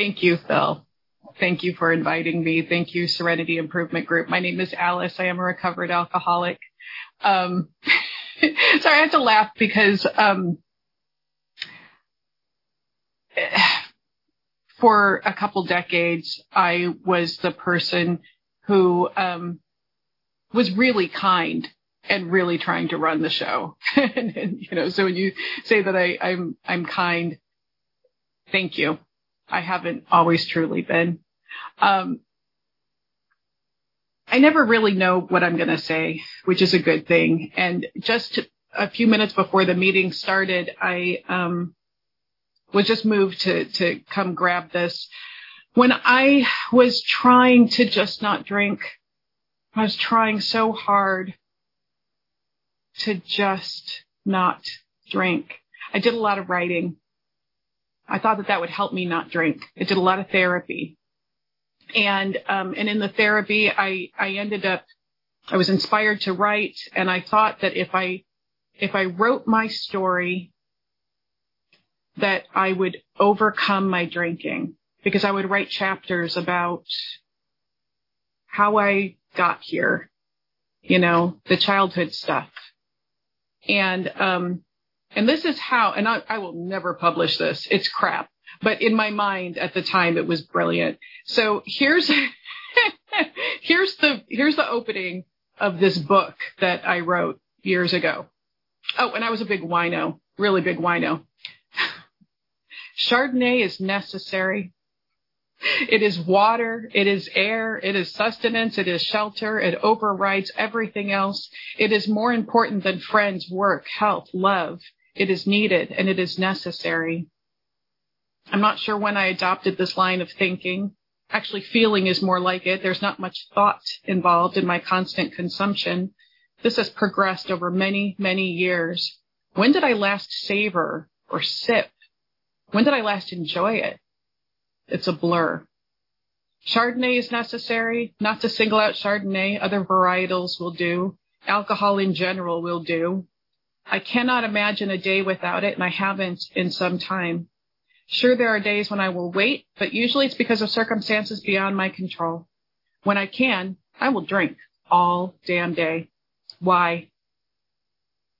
Thank you, Phil. Thank you for inviting me. Thank you, Serenity Improvement Group. My name is Alice. I am a recovered alcoholic. Um, sorry, I have to laugh because um, for a couple decades, I was the person who um, was really kind and really trying to run the show. and, and, you know, so when you say that I, I'm I'm kind, thank you. I haven't always truly been. Um, I never really know what I'm going to say, which is a good thing. And just a few minutes before the meeting started, I um, was just moved to to come grab this. When I was trying to just not drink, I was trying so hard to just not drink. I did a lot of writing. I thought that that would help me not drink. I did a lot of therapy. And, um, and in the therapy, I, I ended up, I was inspired to write and I thought that if I, if I wrote my story, that I would overcome my drinking because I would write chapters about how I got here, you know, the childhood stuff. And, um, and this is how, and I, I will never publish this. It's crap. But in my mind at the time, it was brilliant. So here's, here's the, here's the opening of this book that I wrote years ago. Oh, and I was a big wino, really big wino. Chardonnay is necessary. It is water. It is air. It is sustenance. It is shelter. It overrides everything else. It is more important than friends, work, health, love. It is needed and it is necessary. I'm not sure when I adopted this line of thinking. Actually, feeling is more like it. There's not much thought involved in my constant consumption. This has progressed over many, many years. When did I last savor or sip? When did I last enjoy it? It's a blur. Chardonnay is necessary, not to single out Chardonnay. Other varietals will do. Alcohol in general will do. I cannot imagine a day without it, and I haven't in some time. Sure, there are days when I will wait, but usually it's because of circumstances beyond my control. When I can, I will drink all damn day. Why?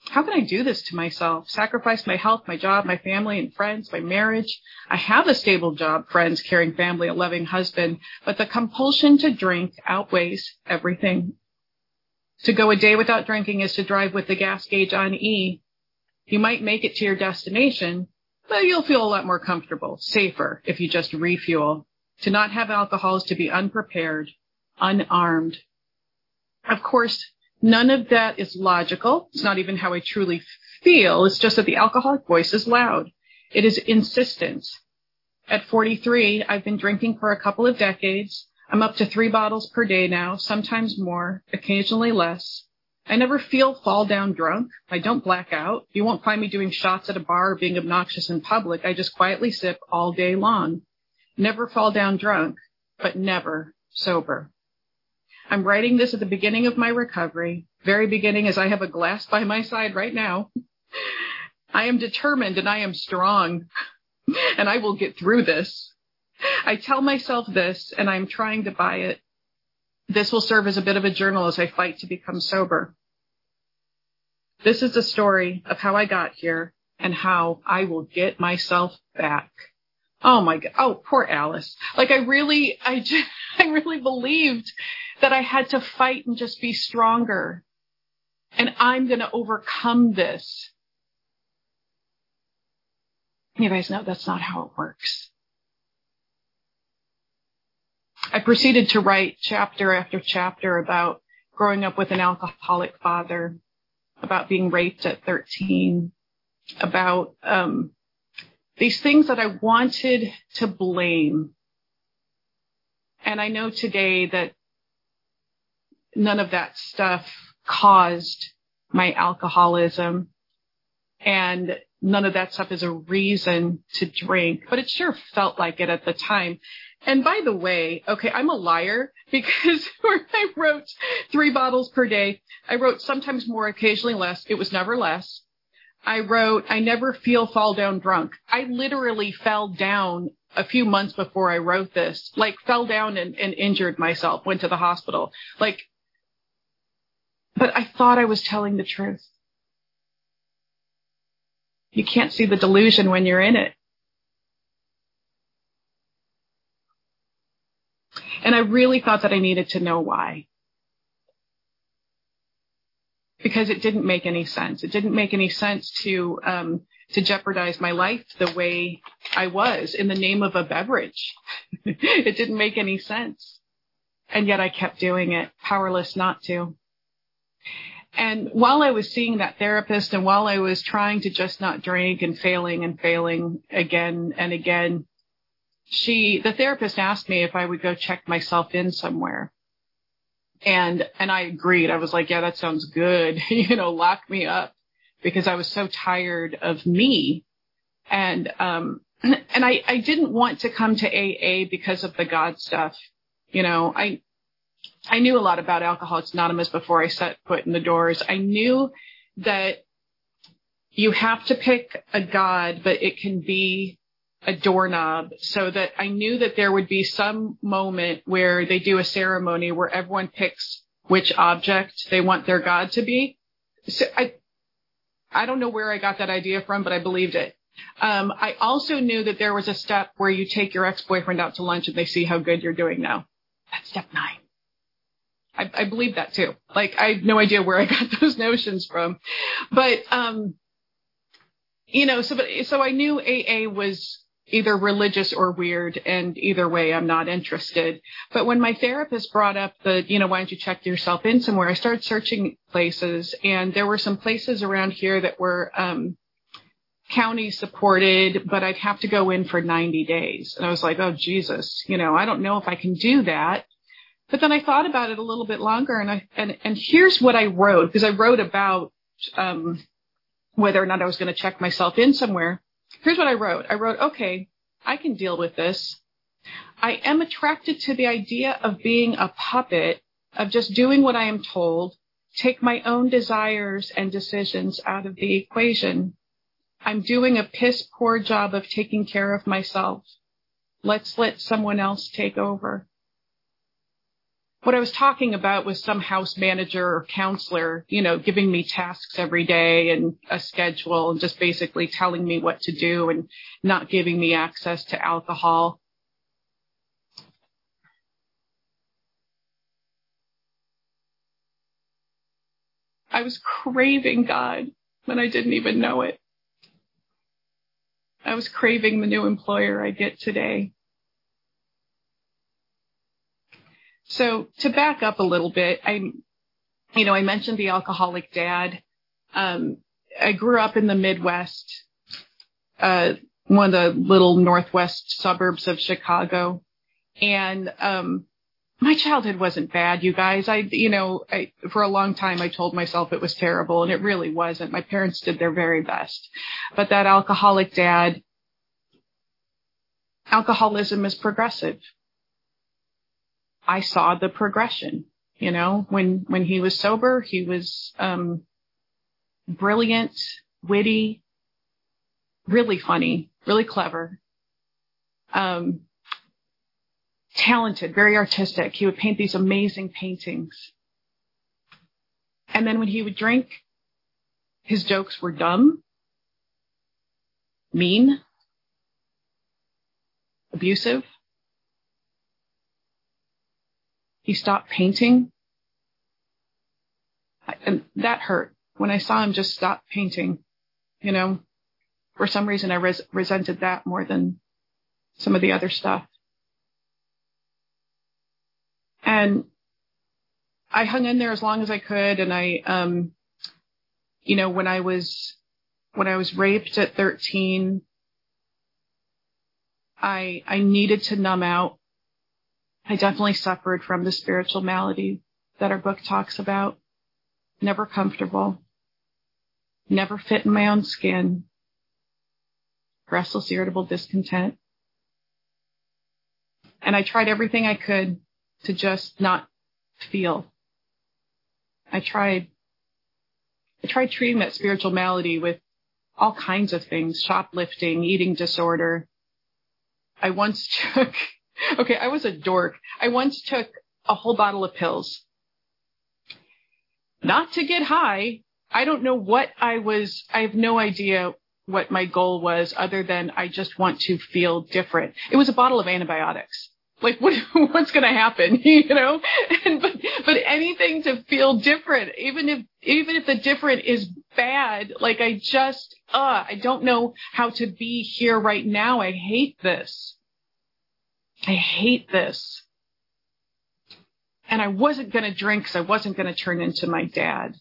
How can I do this to myself? Sacrifice my health, my job, my family and friends, my marriage. I have a stable job, friends, caring family, a loving husband, but the compulsion to drink outweighs everything. To go a day without drinking is to drive with the gas gauge on E. You might make it to your destination, but you'll feel a lot more comfortable, safer if you just refuel. To not have alcohol is to be unprepared, unarmed. Of course, None of that is logical. It's not even how I truly feel. It's just that the alcoholic voice is loud. It is insistence. At 43, I've been drinking for a couple of decades. I'm up to three bottles per day now, sometimes more, occasionally less. I never feel fall down drunk. I don't black out. You won't find me doing shots at a bar or being obnoxious in public. I just quietly sip all day long. Never fall down drunk, but never sober. I'm writing this at the beginning of my recovery, very beginning as I have a glass by my side right now. I am determined and I am strong and I will get through this. I tell myself this and I'm trying to buy it. This will serve as a bit of a journal as I fight to become sober. This is the story of how I got here and how I will get myself back. Oh my God. Oh, poor Alice. Like I really, I just, I really believed that I had to fight and just be stronger. And I'm going to overcome this. You guys know that's not how it works. I proceeded to write chapter after chapter about growing up with an alcoholic father, about being raped at 13, about um, these things that I wanted to blame. And I know today that none of that stuff caused my alcoholism and none of that stuff is a reason to drink, but it sure felt like it at the time. And by the way, okay, I'm a liar because I wrote three bottles per day, I wrote sometimes more, occasionally less. It was never less. I wrote, I never feel fall down drunk. I literally fell down a few months before I wrote this, like fell down and, and injured myself, went to the hospital. Like, but I thought I was telling the truth. You can't see the delusion when you're in it. And I really thought that I needed to know why. Because it didn't make any sense. It didn't make any sense to, um, to jeopardize my life the way I was in the name of a beverage. it didn't make any sense. And yet I kept doing it, powerless not to. And while I was seeing that therapist and while I was trying to just not drink and failing and failing again and again, she, the therapist asked me if I would go check myself in somewhere. And, and I agreed. I was like, yeah, that sounds good. you know, lock me up because I was so tired of me. And, um, and I, I didn't want to come to AA because of the God stuff. You know, I, I knew a lot about Alcoholics Anonymous before I set foot in the doors. I knew that you have to pick a God, but it can be a doorknob so that I knew that there would be some moment where they do a ceremony where everyone picks which object they want their God to be. So I, I don't know where I got that idea from, but I believed it. Um, I also knew that there was a step where you take your ex-boyfriend out to lunch and they see how good you're doing now. That's step nine. I, I believe that too. Like I have no idea where I got those notions from, but um, you know, so so I knew AA was either religious or weird, and either way, I'm not interested. But when my therapist brought up the, you know, why don't you check yourself in somewhere, I started searching places, and there were some places around here that were um, county supported, but I'd have to go in for 90 days. And I was like, oh Jesus, you know, I don't know if I can do that. But then I thought about it a little bit longer and I, and, and here's what I wrote because I wrote about, um, whether or not I was going to check myself in somewhere. Here's what I wrote. I wrote, okay, I can deal with this. I am attracted to the idea of being a puppet, of just doing what I am told, take my own desires and decisions out of the equation. I'm doing a piss poor job of taking care of myself. Let's let someone else take over what I was talking about was some house manager or counselor, you know, giving me tasks every day and a schedule and just basically telling me what to do and not giving me access to alcohol. I was craving God when I didn't even know it. I was craving the new employer I get today. So to back up a little bit, I, you know, I mentioned the alcoholic dad. Um, I grew up in the Midwest, uh, one of the little northwest suburbs of Chicago. And, um, my childhood wasn't bad, you guys. I, you know, I, for a long time I told myself it was terrible and it really wasn't. My parents did their very best. But that alcoholic dad, alcoholism is progressive. I saw the progression. You know, when when he was sober, he was um, brilliant, witty, really funny, really clever, um, talented, very artistic. He would paint these amazing paintings. And then when he would drink, his jokes were dumb, mean, abusive. He stopped painting. And that hurt when I saw him just stop painting, you know, for some reason I res- resented that more than some of the other stuff. And I hung in there as long as I could. And I, um, you know, when I was, when I was raped at 13, I, I needed to numb out I definitely suffered from the spiritual malady that our book talks about. Never comfortable. Never fit in my own skin. Restless, irritable discontent. And I tried everything I could to just not feel. I tried, I tried treating that spiritual malady with all kinds of things, shoplifting, eating disorder, I once took, okay, I was a dork. I once took a whole bottle of pills. Not to get high. I don't know what I was, I have no idea what my goal was other than I just want to feel different. It was a bottle of antibiotics. Like what, what's going to happen, you know? And, but, but anything to feel different, even if, even if the different is bad, like I just, uh, I don't know how to be here right now. I hate this. I hate this. And I wasn't going to drink because I wasn't going to turn into my dad.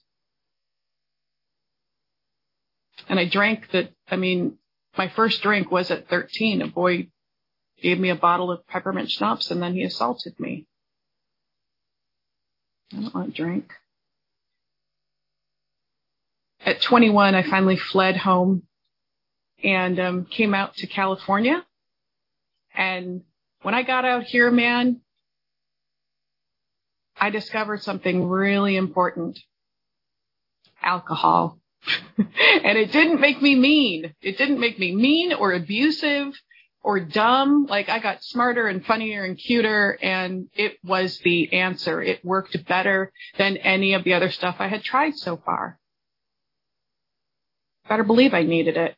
And I drank that, I mean, my first drink was at 13. A boy gave me a bottle of peppermint schnapps and then he assaulted me. I don't want to drink. At 21, I finally fled home and um, came out to California. And when I got out here, man, I discovered something really important. Alcohol. and it didn't make me mean. It didn't make me mean or abusive or dumb. Like I got smarter and funnier and cuter and it was the answer. It worked better than any of the other stuff I had tried so far. Better believe I needed it.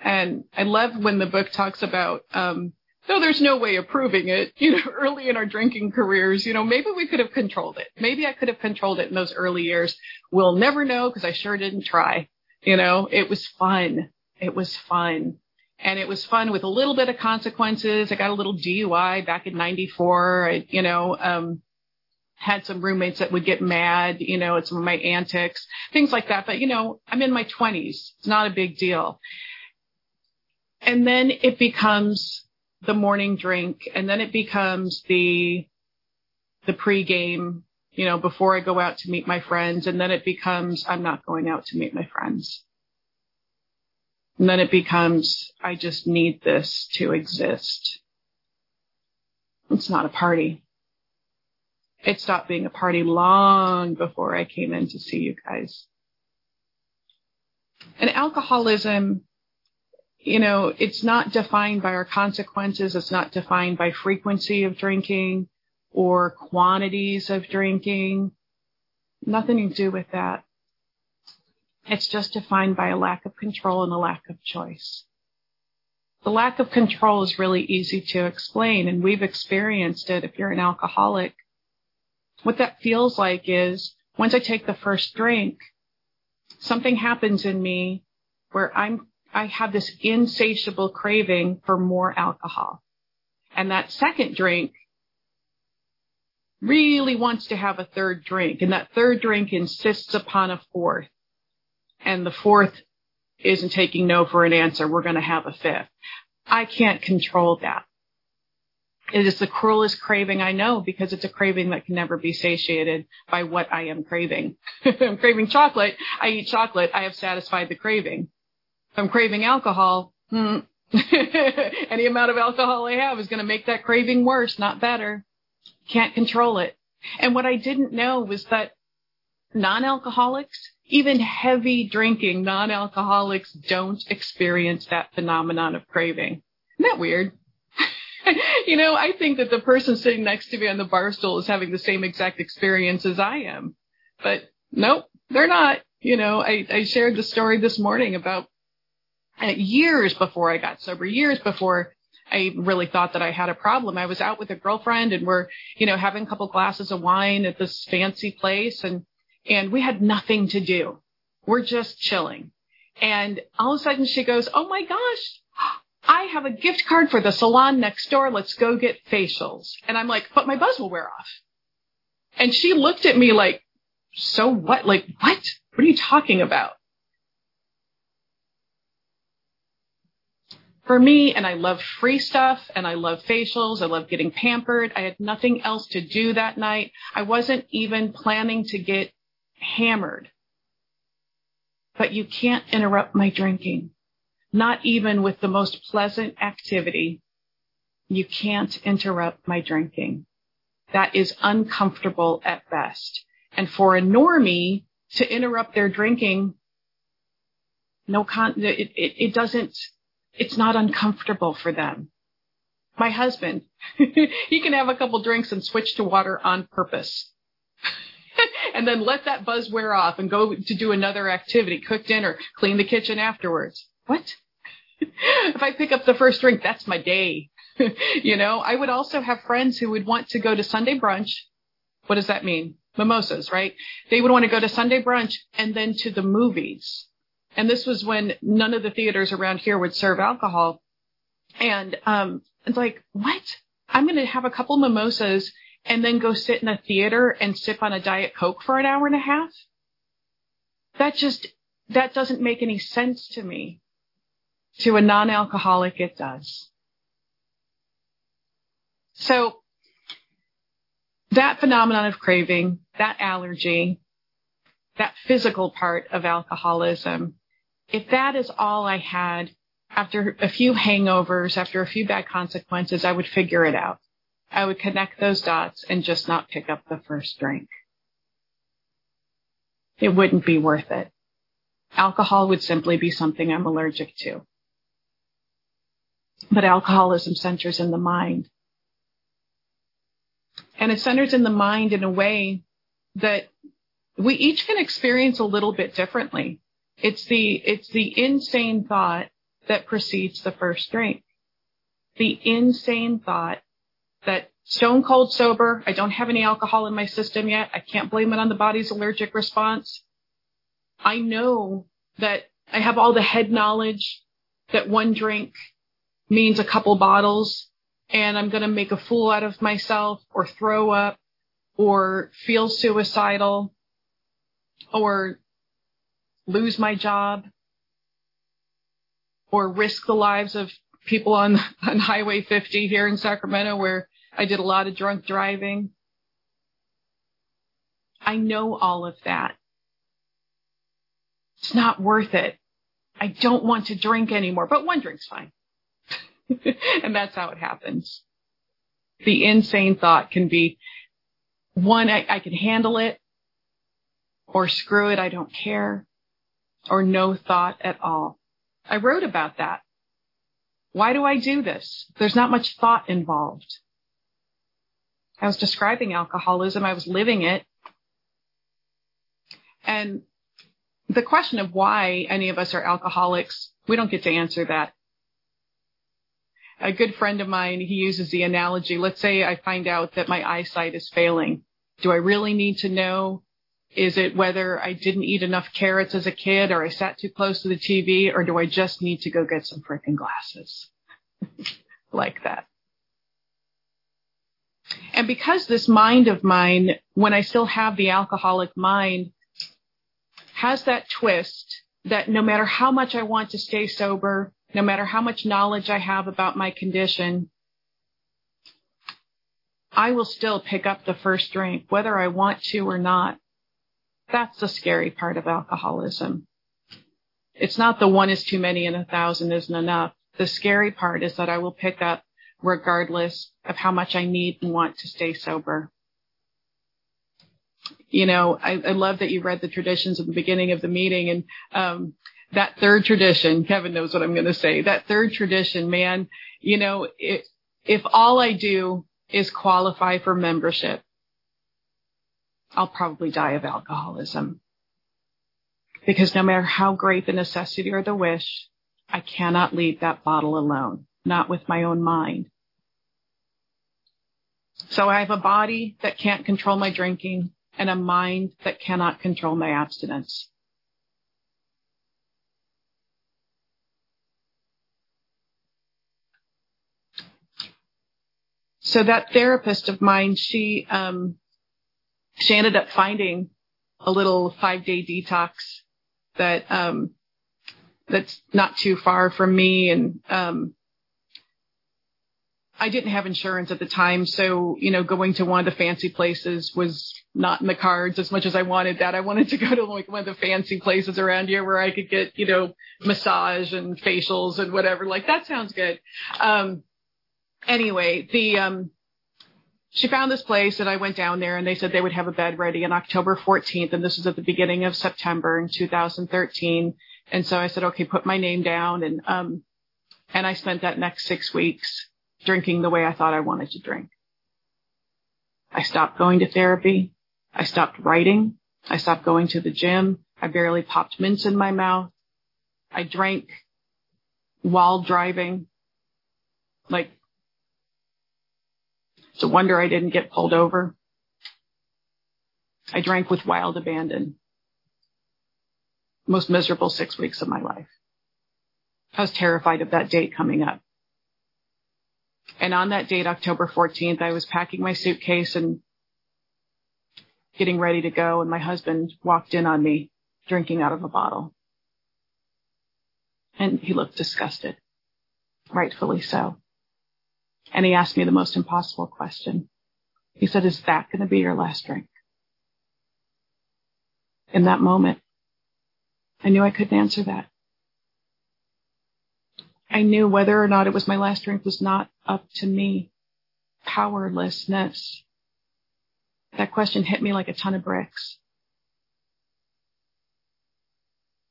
And I love when the book talks about, um, no, there's no way of proving it, you know, early in our drinking careers, you know, maybe we could have controlled it. Maybe I could have controlled it in those early years. We'll never know because I sure didn't try. You know, it was fun. It was fun. And it was fun with a little bit of consequences. I got a little DUI back in 94. I, you know, um, had some roommates that would get mad, you know, at some of my antics, things like that. But, you know, I'm in my 20s. It's not a big deal. And then it becomes the morning drink and then it becomes the, the pregame you know, before I go out to meet my friends. And then it becomes, I'm not going out to meet my friends. And then it becomes, I just need this to exist. It's not a party. It stopped being a party long before I came in to see you guys. And alcoholism, you know, it's not defined by our consequences. It's not defined by frequency of drinking or quantities of drinking. Nothing to do with that. It's just defined by a lack of control and a lack of choice. The lack of control is really easy to explain and we've experienced it if you're an alcoholic. What that feels like is once I take the first drink, something happens in me where I'm, I have this insatiable craving for more alcohol. And that second drink really wants to have a third drink and that third drink insists upon a fourth and the fourth isn't taking no for an answer. We're going to have a fifth. I can't control that. It is the cruelest craving I know because it's a craving that can never be satiated by what I am craving. I'm craving chocolate, I eat chocolate. I have satisfied the craving. I'm craving alcohol, hmm, any amount of alcohol I have is going to make that craving worse, not better. Can't control it. And what I didn't know was that non-alcoholics, even heavy drinking non-alcoholics don't experience that phenomenon of craving. Isn't that weird? you know, I think that the person sitting next to me on the bar stool is having the same exact experience as I am. But nope, they're not. You know, I, I shared the story this morning about Uh, years before I got sober, years before I really thought that I had a problem. I was out with a girlfriend and we're, you know, having a couple glasses of wine at this fancy place and, and we had nothing to do. We're just chilling. And all of a sudden she goes, Oh my gosh, I have a gift card for the salon next door. Let's go get facials. And I'm like, but my buzz will wear off. And she looked at me like, so what? Like, what? What are you talking about? For me, and I love free stuff and I love facials. I love getting pampered. I had nothing else to do that night. I wasn't even planning to get hammered. But you can't interrupt my drinking. Not even with the most pleasant activity. You can't interrupt my drinking. That is uncomfortable at best. And for a normie to interrupt their drinking no con, it, it, it doesn't, it's not uncomfortable for them. My husband, he can have a couple drinks and switch to water on purpose. and then let that buzz wear off and go to do another activity, cook dinner, clean the kitchen afterwards. What? if I pick up the first drink, that's my day. you know, I would also have friends who would want to go to Sunday brunch. What does that mean? Mimosas, right? They would want to go to Sunday brunch and then to the movies. And this was when none of the theaters around here would serve alcohol. And um, it's like, what? I'm going to have a couple mimosas and then go sit in a theater and sip on a Diet Coke for an hour and a half? That just, that doesn't make any sense to me. To a non-alcoholic, it does. So that phenomenon of craving, that allergy, that physical part of alcoholism, if that is all I had after a few hangovers, after a few bad consequences, I would figure it out. I would connect those dots and just not pick up the first drink. It wouldn't be worth it. Alcohol would simply be something I'm allergic to. But alcoholism centers in the mind. And it centers in the mind in a way that we each can experience a little bit differently. It's the, it's the insane thought that precedes the first drink. The insane thought that stone cold sober, I don't have any alcohol in my system yet. I can't blame it on the body's allergic response. I know that I have all the head knowledge that one drink means a couple bottles and I'm going to make a fool out of myself or throw up or feel suicidal or lose my job or risk the lives of people on, on Highway 50 here in Sacramento where I did a lot of drunk driving. I know all of that. It's not worth it. I don't want to drink anymore, but one drink's fine. and that's how it happens. The insane thought can be one, I, I can handle it, or screw it, I don't care, or no thought at all. I wrote about that. Why do I do this? There's not much thought involved. I was describing alcoholism. I was living it. And the question of why any of us are alcoholics, we don't get to answer that. A good friend of mine, he uses the analogy. Let's say I find out that my eyesight is failing. Do I really need to know? Is it whether I didn't eat enough carrots as a kid or I sat too close to the TV or do I just need to go get some freaking glasses? like that. And because this mind of mine, when I still have the alcoholic mind, has that twist that no matter how much I want to stay sober, no matter how much knowledge I have about my condition, I will still pick up the first drink, whether I want to or not. That's the scary part of alcoholism. It's not the one is too many and a thousand isn't enough. The scary part is that I will pick up regardless of how much I need and want to stay sober. You know, I, I love that you read the traditions at the beginning of the meeting and, um, that third tradition, Kevin knows what I'm going to say. That third tradition, man, you know, it, if all I do is qualify for membership, I'll probably die of alcoholism. Because no matter how great the necessity or the wish, I cannot leave that bottle alone not with my own mind. So I have a body that can't control my drinking and a mind that cannot control my abstinence. So that therapist of mine, she, um, she ended up finding a little five day detox that, um, that's not too far from me. And, um, I didn't have insurance at the time, so you know, going to one of the fancy places was not in the cards as much as I wanted that. I wanted to go to like one of the fancy places around here where I could get, you know, massage and facials and whatever. Like that sounds good. Um, anyway, the, um, she found this place and I went down there and they said they would have a bed ready on October 14th. And this was at the beginning of September in 2013. And so I said, okay, put my name down. And, um, and I spent that next six weeks drinking the way I thought I wanted to drink. I stopped going to therapy. I stopped writing. I stopped going to the gym. I barely popped mints in my mouth. I drank while driving. Like, it's a wonder I didn't get pulled over. I drank with wild abandon. Most miserable six weeks of my life. I was terrified of that date coming up. And on that date, October 14th, I was packing my suitcase and getting ready to go. And my husband walked in on me drinking out of a bottle. And he looked disgusted, rightfully so. And he asked me the most impossible question. He said, is that going to be your last drink? In that moment, I knew I couldn't answer that. I knew whether or not it was my last drink was not up to me. Powerlessness. That question hit me like a ton of bricks.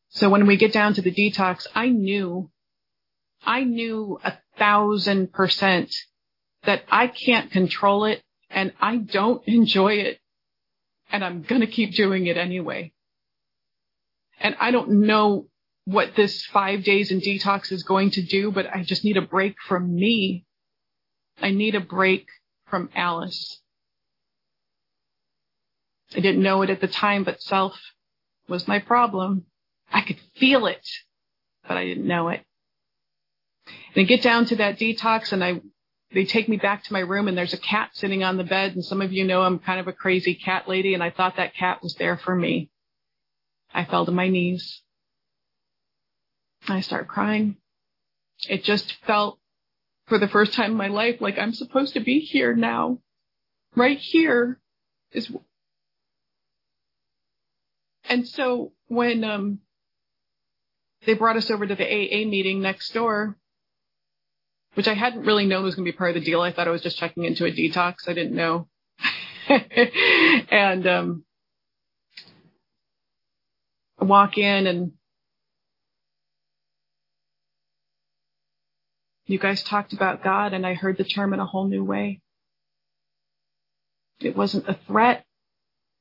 So when we get down to the detox, I knew, I knew a thousand percent that I can't control it and I don't enjoy it and I'm going to keep doing it anyway. And I don't know what this five days in detox is going to do, but I just need a break from me. I need a break from Alice. I didn't know it at the time, but self was my problem. I could feel it, but I didn't know it. And I get down to that detox and I, they take me back to my room and there's a cat sitting on the bed. And some of you know I'm kind of a crazy cat lady and I thought that cat was there for me. I fell to my knees. I start crying. It just felt for the first time in my life like I'm supposed to be here now. Right here is and so when um they brought us over to the AA meeting next door, which I hadn't really known was going to be part of the deal. I thought I was just checking into a detox. I didn't know. and um walk in and You guys talked about God and I heard the term in a whole new way. It wasn't a threat.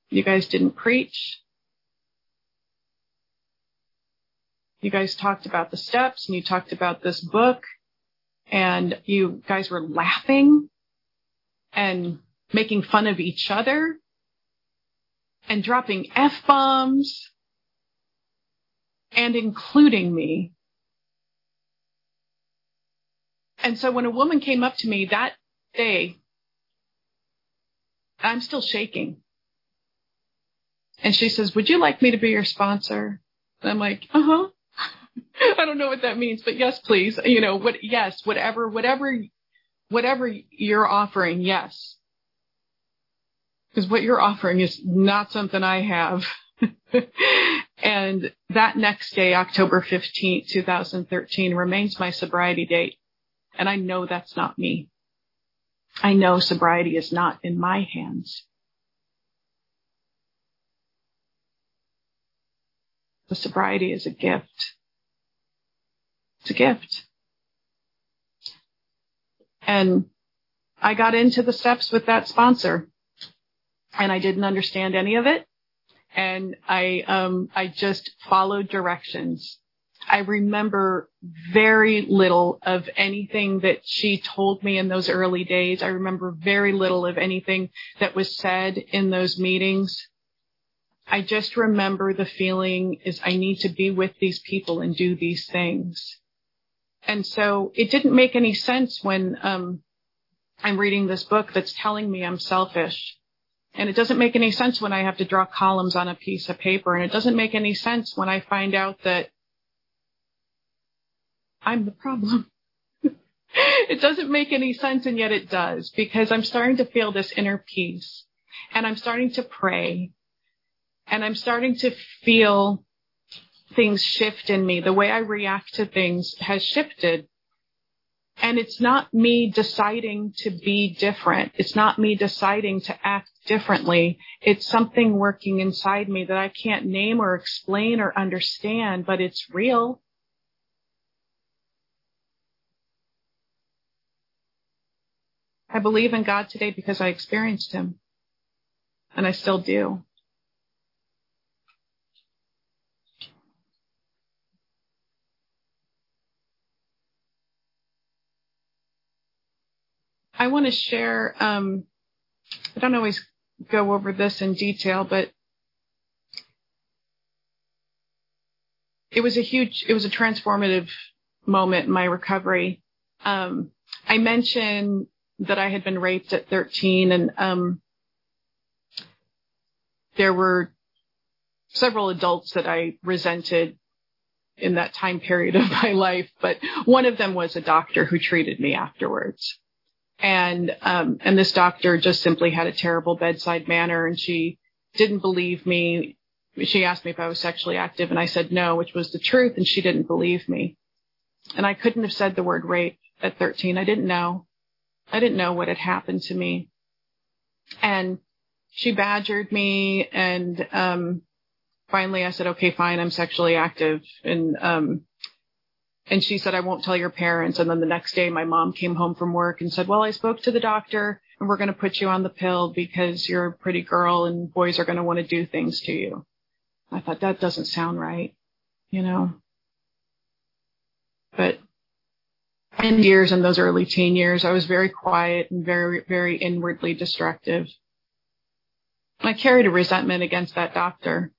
You guys didn't preach. You guys talked about the steps and you talked about this book and you guys were laughing and making fun of each other and dropping F bombs and including me And so when a woman came up to me that day, I'm still shaking. And she says, would you like me to be your sponsor? And I'm like, uh huh. I don't know what that means, but yes, please. You know, what, yes, whatever, whatever, whatever you're offering, yes. Because what you're offering is not something I have. and that next day, October 15th, 2013 remains my sobriety date. And I know that's not me. I know sobriety is not in my hands. The sobriety is a gift. It's a gift. And I got into the steps with that sponsor and I didn't understand any of it. And I, um, I just followed directions I remember very little of anything that she told me in those early days. I remember very little of anything that was said in those meetings. I just remember the feeling is I need to be with these people and do these things. And so it didn't make any sense when um, I'm reading this book that's telling me I'm selfish. And it doesn't make any sense when I have to draw columns on a piece of paper. And it doesn't make any sense when I find out that I'm the problem. it doesn't make any sense and yet it does because I'm starting to feel this inner peace and I'm starting to pray and I'm starting to feel things shift in me. The way I react to things has shifted. And it's not me deciding to be different. It's not me deciding to act differently. It's something working inside me that I can't name or explain or understand, but it's real. I believe in God today because I experienced Him. And I still do. I want to share, um, I don't always go over this in detail, but it was a huge, it was a transformative moment in my recovery. Um, I mentioned that I had been raped at 13 and, um, there were several adults that I resented in that time period of my life, but one of them was a doctor who treated me afterwards and um, and this doctor just simply had a terrible bedside manner, and she didn't believe me. She asked me if I was sexually active, and I said no, which was the truth, and she didn't believe me. And I couldn't have said the word rape at 13. I didn't know. I didn't know what had happened to me. And she badgered me, and um, finally I said, okay, fine, I'm sexually active, and um, and she said, I won't tell your parents. And then the next day, my mom came home from work and said, well, I spoke to the doctor and we're going to put you on the pill because you're a pretty girl and boys are going to want to do things to you. I thought that doesn't sound right, you know, but in years in those early teen years, I was very quiet and very, very inwardly destructive. I carried a resentment against that doctor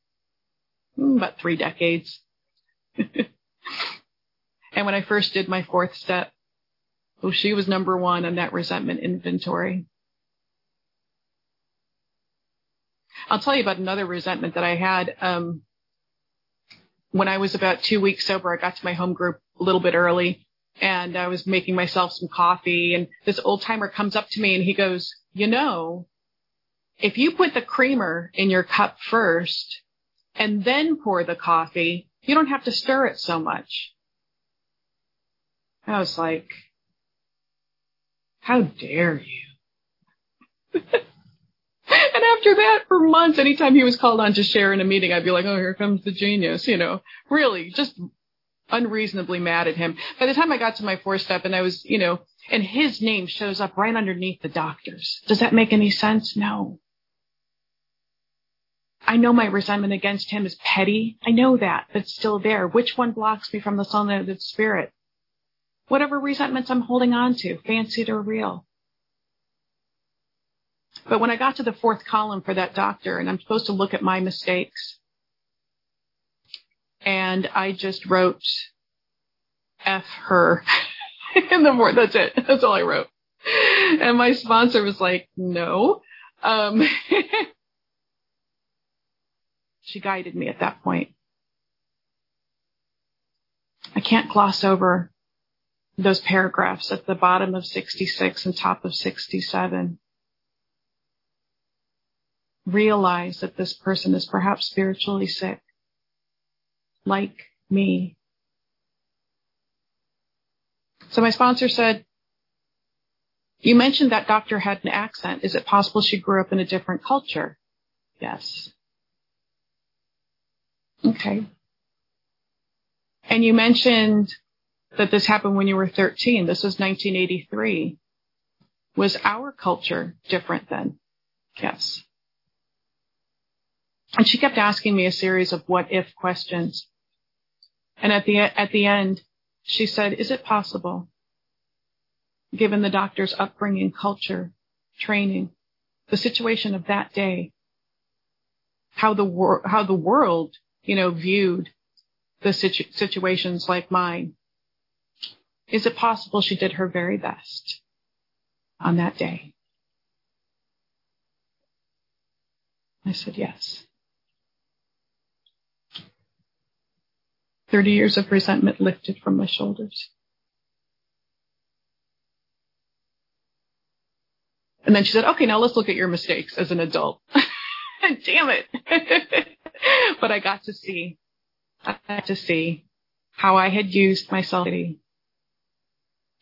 hmm, about three decades. And when I first did my fourth step, oh, she was number one on that resentment inventory. I'll tell you about another resentment that I had. Um, when I was about two weeks sober, I got to my home group a little bit early and I was making myself some coffee and this old timer comes up to me and he goes, you know, if you put the creamer in your cup first and then pour the coffee, you don't have to stir it so much. I was like, how dare you? and after that, for months, anytime he was called on to share in a meeting, I'd be like, oh, here comes the genius, you know, really just unreasonably mad at him. By the time I got to my four step and I was, you know, and his name shows up right underneath the doctor's. Does that make any sense? No. I know my resentment against him is petty. I know that, but it's still there. Which one blocks me from the Son of the Spirit? Whatever resentments I'm holding on to, fancied or real. But when I got to the fourth column for that doctor and I'm supposed to look at my mistakes and I just wrote F her in the board. That's it. That's all I wrote. And my sponsor was like, no. Um, she guided me at that point. I can't gloss over those paragraphs at the bottom of 66 and top of 67. Realize that this person is perhaps spiritually sick, like me. So my sponsor said, you mentioned that doctor had an accent. Is it possible she grew up in a different culture? Yes. Okay. And you mentioned that this happened when you were 13. This was 1983. Was our culture different then? Yes. And she kept asking me a series of what if questions. And at the, at the end, she said, is it possible, given the doctor's upbringing, culture, training, the situation of that day, how the how the world, you know, viewed the situ- situations like mine, is it possible she did her very best on that day? I said yes. 30 years of resentment lifted from my shoulders. And then she said, okay, now let's look at your mistakes as an adult. Damn it. but I got to see, I got to see how I had used my self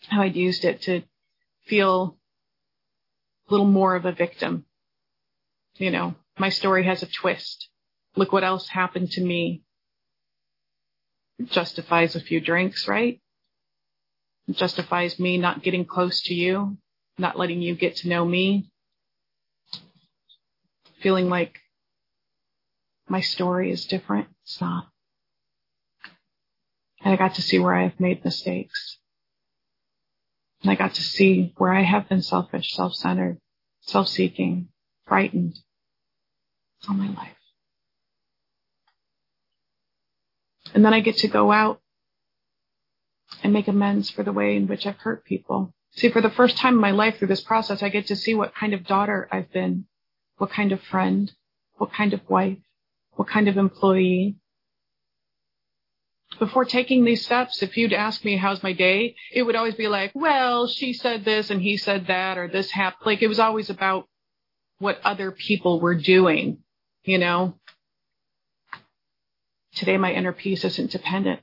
how I'd used it to feel a little more of a victim. You know, my story has a twist. Look what else happened to me. It justifies a few drinks, right? It justifies me not getting close to you, not letting you get to know me. Feeling like my story is different. It's not. And I got to see where I have made mistakes. And I got to see where I have been selfish, self-centered, self-seeking, frightened all my life. And then I get to go out and make amends for the way in which I've hurt people. See, for the first time in my life through this process, I get to see what kind of daughter I've been, what kind of friend, what kind of wife, what kind of employee. Before taking these steps, if you'd ask me how's my day, it would always be like, well, she said this and he said that or this happened. Like it was always about what other people were doing, you know? Today, my inner peace isn't dependent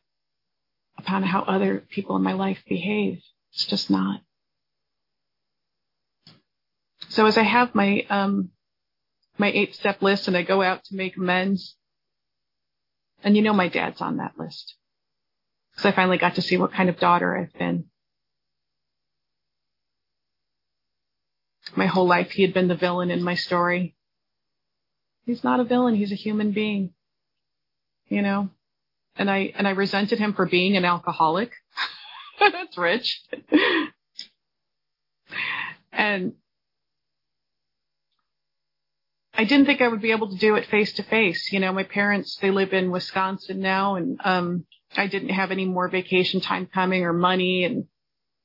upon how other people in my life behave. It's just not. So as I have my, um, my eight step list and I go out to make amends, and you know my dad's on that list. Because I finally got to see what kind of daughter I've been. My whole life he had been the villain in my story. He's not a villain, he's a human being. You know? And I and I resented him for being an alcoholic. That's rich. and I didn't think I would be able to do it face to face. You know, my parents, they live in Wisconsin now and, um, I didn't have any more vacation time coming or money. And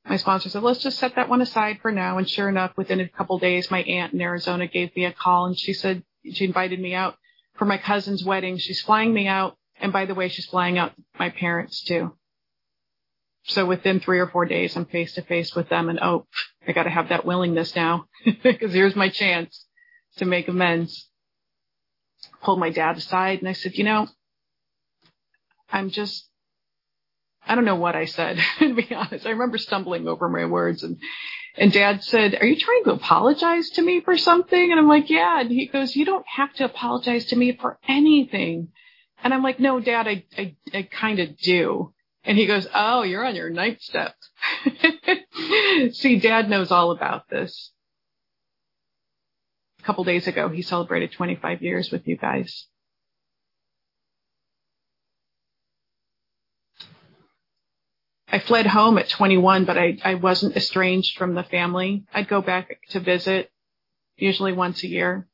my sponsor said, let's just set that one aside for now. And sure enough, within a couple days, my aunt in Arizona gave me a call and she said, she invited me out for my cousin's wedding. She's flying me out. And by the way, she's flying out my parents too. So within three or four days, I'm face to face with them and oh, I got to have that willingness now because here's my chance to make amends. Pulled my dad aside and I said, you know, I'm just, I don't know what I said, to be honest. I remember stumbling over my words and, and dad said, are you trying to apologize to me for something? And I'm like, yeah. And he goes, you don't have to apologize to me for anything. And I'm like, no, dad, I, I, I kind of do. And he goes, oh, you're on your ninth step. See, dad knows all about this a couple days ago, he celebrated 25 years with you guys. I fled home at 21, but I, I wasn't estranged from the family. I'd go back to visit, usually once a year.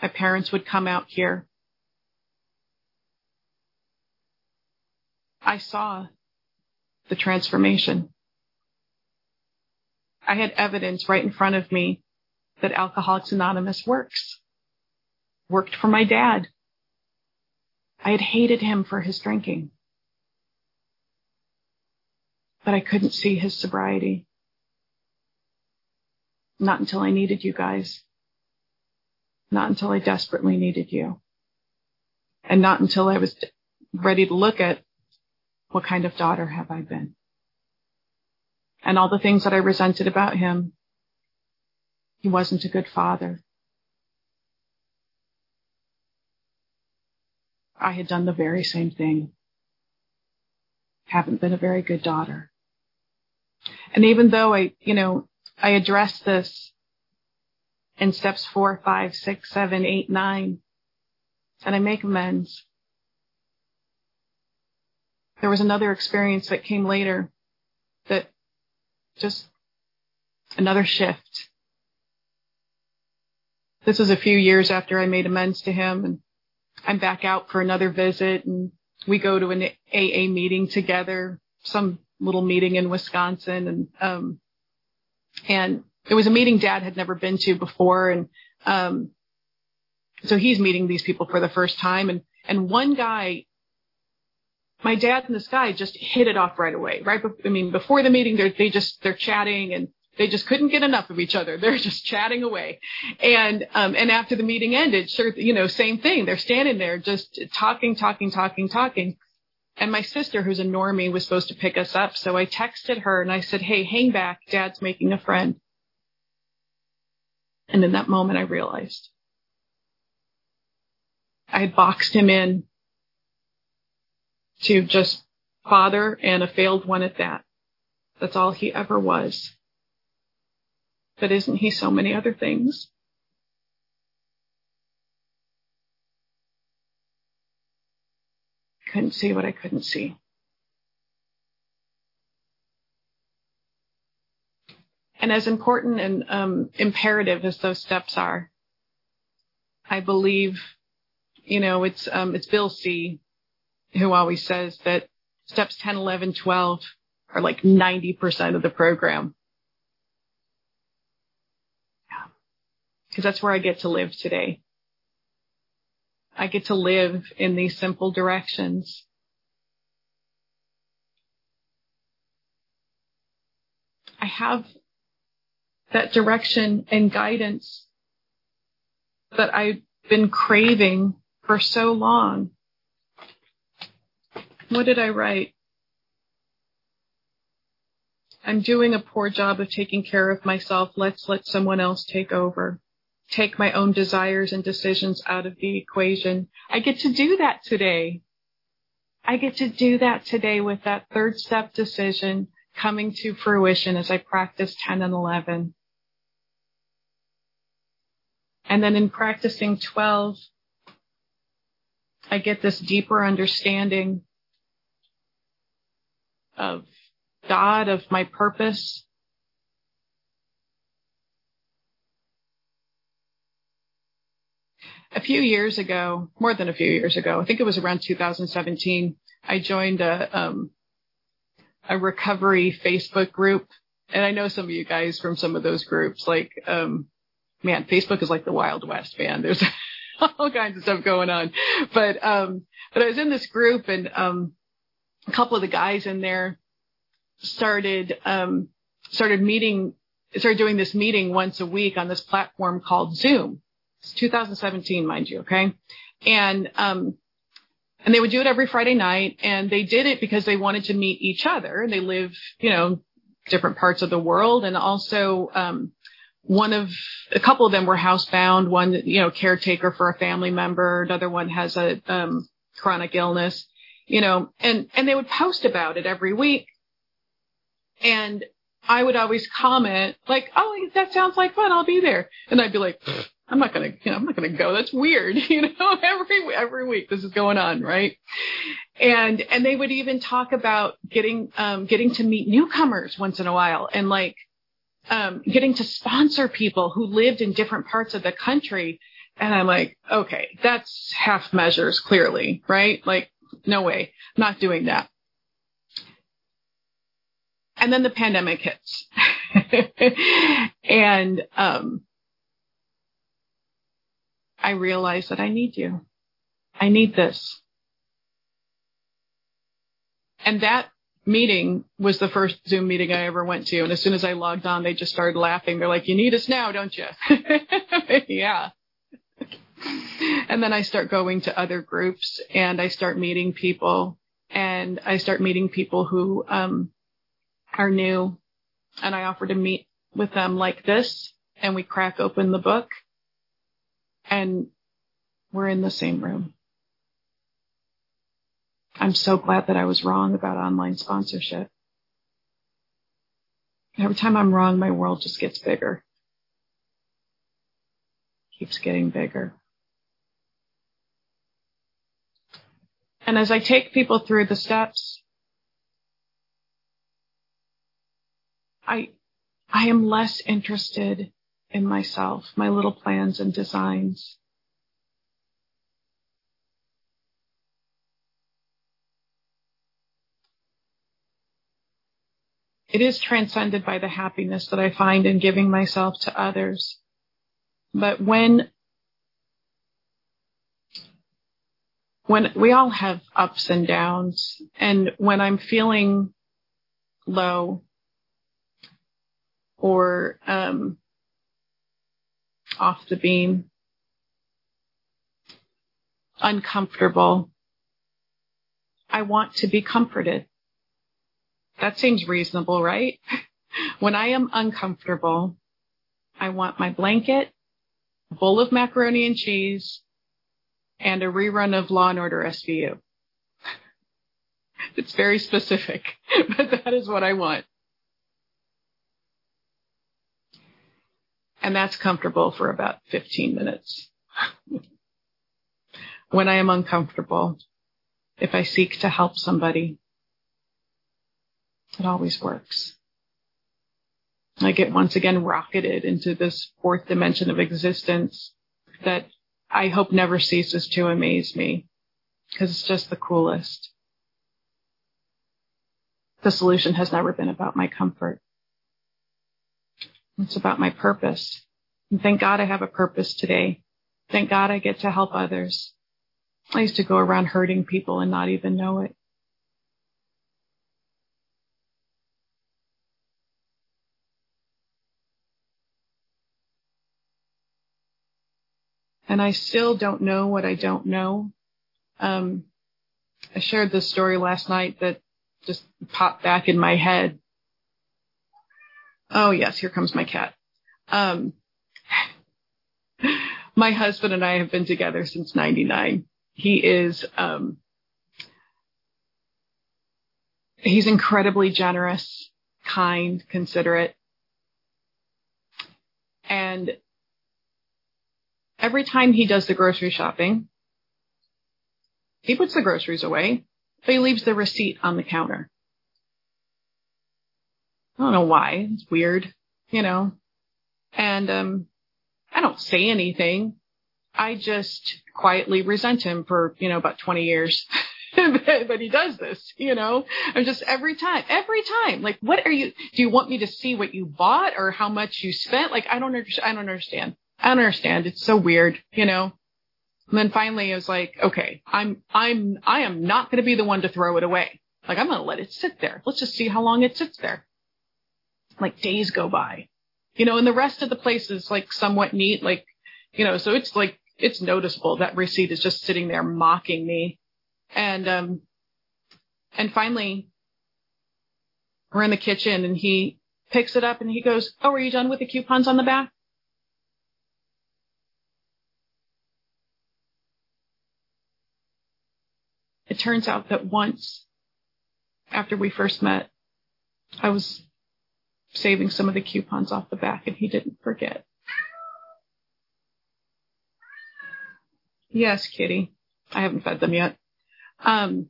My parents would come out here. I saw the transformation. I had evidence right in front of me that Alcoholics Anonymous works. Worked for my dad. I had hated him for his drinking. But I couldn't see his sobriety. Not until I needed you guys. Not until I desperately needed you. And not until I was ready to look at what kind of daughter have I been? And all the things that I resented about him he wasn't a good father. I had done the very same thing. Haven't been a very good daughter. And even though I, you know, I addressed this in steps four, five, six, seven, eight, nine, and I make amends. There was another experience that came later that just another shift this was a few years after I made amends to him and I'm back out for another visit and we go to an AA meeting together, some little meeting in Wisconsin and, um, and it was a meeting dad had never been to before. And, um, so he's meeting these people for the first time and, and one guy, my dad and this guy just hit it off right away, right? I mean, before the meeting, they're, they just, they're chatting and they just couldn't get enough of each other. They're just chatting away. And, um, and after the meeting ended, sure, you know, same thing. They're standing there just talking, talking, talking, talking. And my sister, who's a normie, was supposed to pick us up. So I texted her and I said, Hey, hang back. Dad's making a friend. And in that moment, I realized I had boxed him in to just father and a failed one at that. That's all he ever was. But isn't he so many other things? couldn't see what I couldn't see. And as important and um, imperative as those steps are, I believe, you know, it's um, it's Bill C. who always says that steps 10, 11, 12 are like 90% of the program. Because that's where I get to live today. I get to live in these simple directions. I have that direction and guidance that I've been craving for so long. What did I write? I'm doing a poor job of taking care of myself. Let's let someone else take over take my own desires and decisions out of the equation. I get to do that today. I get to do that today with that third step decision coming to fruition as I practice 10 and 11. And then in practicing 12, I get this deeper understanding of God, of my purpose, a few years ago, more than a few years ago, I think it was around 2017, I joined a, um, a recovery Facebook group. And I know some of you guys from some of those groups, like, um, man, Facebook is like the Wild West, man. There's all kinds of stuff going on. But, um, but I was in this group and, um, a couple of the guys in there started, um, started meeting, started doing this meeting once a week on this platform called Zoom. It's 2017, mind you. Okay. And, um, and they would do it every Friday night and they did it because they wanted to meet each other. And they live, you know, different parts of the world. And also, um, one of a couple of them were housebound. One, you know, caretaker for a family member. Another one has a, um, chronic illness, you know, and, and they would post about it every week. And I would always comment like, Oh, that sounds like fun. I'll be there. And I'd be like, I'm not gonna, you know, I'm not gonna go. That's weird. You know, every, every week this is going on, right? And, and they would even talk about getting, um, getting to meet newcomers once in a while and like, um, getting to sponsor people who lived in different parts of the country. And I'm like, okay, that's half measures clearly, right? Like, no way, not doing that. And then the pandemic hits. and, um, I realize that I need you. I need this. And that meeting was the first Zoom meeting I ever went to. And as soon as I logged on, they just started laughing. They're like, you need us now, don't you? yeah. And then I start going to other groups and I start meeting people and I start meeting people who, um, are new and I offer to meet with them like this and we crack open the book and we're in the same room. I'm so glad that I was wrong about online sponsorship. Every time I'm wrong, my world just gets bigger. Keeps getting bigger. And as I take people through the steps, I, I am less interested in myself, my little plans and designs. It is transcended by the happiness that I find in giving myself to others. But when, when we all have ups and downs and when I'm feeling low or, um, off the beam, uncomfortable, I want to be comforted. That seems reasonable, right? When I am uncomfortable, I want my blanket, a bowl of macaroni and cheese, and a rerun of Law and Order SVU. It's very specific, but that is what I want. And that's comfortable for about 15 minutes. when I am uncomfortable, if I seek to help somebody, it always works. I get once again rocketed into this fourth dimension of existence that I hope never ceases to amaze me because it's just the coolest. The solution has never been about my comfort. It's about my purpose. And thank God I have a purpose today. Thank God I get to help others. I used to go around hurting people and not even know it. And I still don't know what I don't know. Um, I shared this story last night that just popped back in my head. Oh yes, here comes my cat. Um, my husband and I have been together since 99. He is, um, he's incredibly generous, kind, considerate. And every time he does the grocery shopping, he puts the groceries away, but he leaves the receipt on the counter. I don't know why. It's weird, you know. And um I don't say anything. I just quietly resent him for, you know, about 20 years. but he does this, you know. I'm just every time, every time. Like, what are you? Do you want me to see what you bought or how much you spent? Like, I don't understand. I don't understand. I don't understand. It's so weird, you know. And then finally, I was like, okay, I'm, I'm, I am not going to be the one to throw it away. Like, I'm going to let it sit there. Let's just see how long it sits there. Like days go by, you know, and the rest of the place is like somewhat neat. Like, you know, so it's like, it's noticeable that receipt is just sitting there mocking me. And, um, and finally we're in the kitchen and he picks it up and he goes, Oh, are you done with the coupons on the back? It turns out that once after we first met, I was saving some of the coupons off the back and he didn't forget. Yes, kitty. I haven't fed them yet. Um,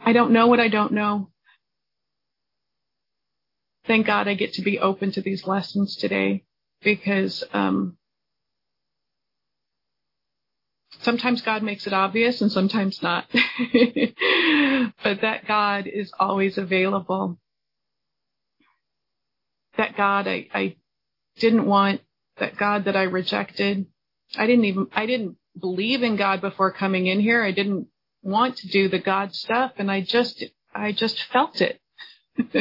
I don't know what I don't know. Thank God I get to be open to these lessons today because um, sometimes God makes it obvious and sometimes not. but that God is always available. That God I, I didn't want, that God that I rejected. I didn't even, I didn't believe in God before coming in here. I didn't want to do the God stuff and I just, I just felt it.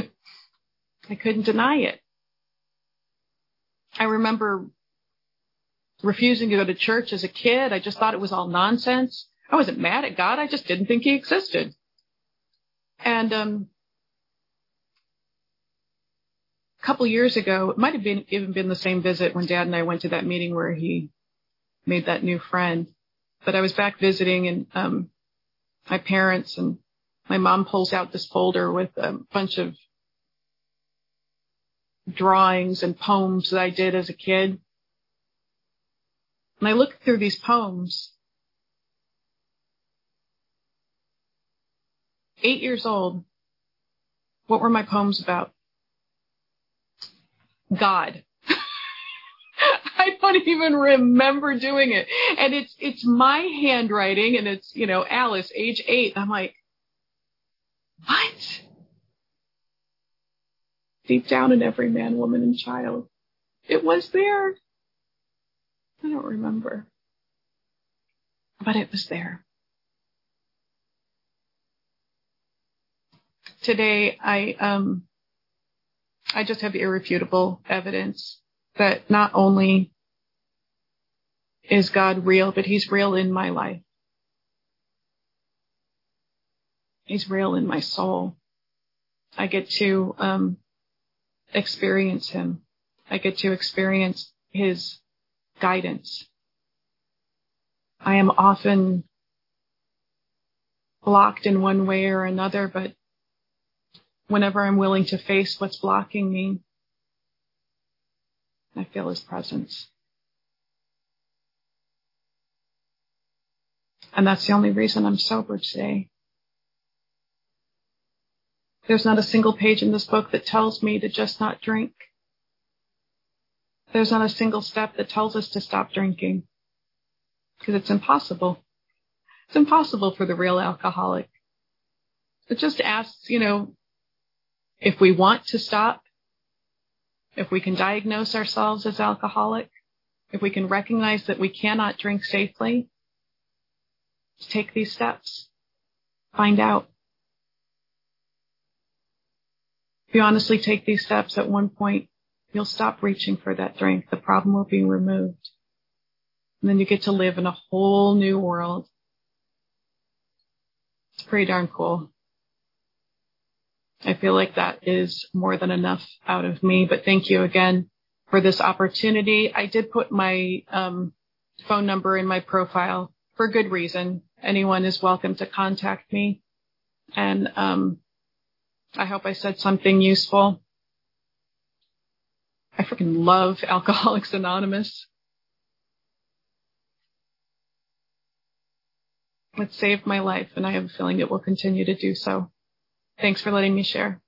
I couldn't deny it. I remember refusing to go to church as a kid. I just thought it was all nonsense. I wasn't mad at God. I just didn't think he existed. And um, a couple years ago, it might have been even been the same visit when Dad and I went to that meeting where he made that new friend. But I was back visiting and um, my parents and my mom pulls out this folder with a bunch of drawings and poems that I did as a kid. And I look through these poems. Eight years old. What were my poems about? God. I don't even remember doing it. And it's, it's my handwriting and it's, you know, Alice, age eight. I'm like, what? Deep down in every man, woman, and child. It was there. I don't remember. But it was there. Today, I, um, I just have irrefutable evidence that not only is God real, but he's real in my life. He's real in my soul. I get to um, experience him. I get to experience his guidance. I am often blocked in one way or another, but whenever I'm willing to face what's blocking me, I feel his presence. And that's the only reason I'm sober today. There's not a single page in this book that tells me to just not drink. There's not a single step that tells us to stop drinking because it's impossible. It's impossible for the real alcoholic. It just asks, you know, if we want to stop, if we can diagnose ourselves as alcoholic, if we can recognize that we cannot drink safely, take these steps. Find out. If you honestly take these steps at one point, you'll stop reaching for that drink. The problem will be removed. And then you get to live in a whole new world. It's pretty darn cool. I feel like that is more than enough out of me, but thank you again for this opportunity. I did put my um, phone number in my profile for good reason. Anyone is welcome to contact me. And um, I hope I said something useful. I freaking love Alcoholics Anonymous. It saved my life, and I have a feeling it will continue to do so. Thanks for letting me share.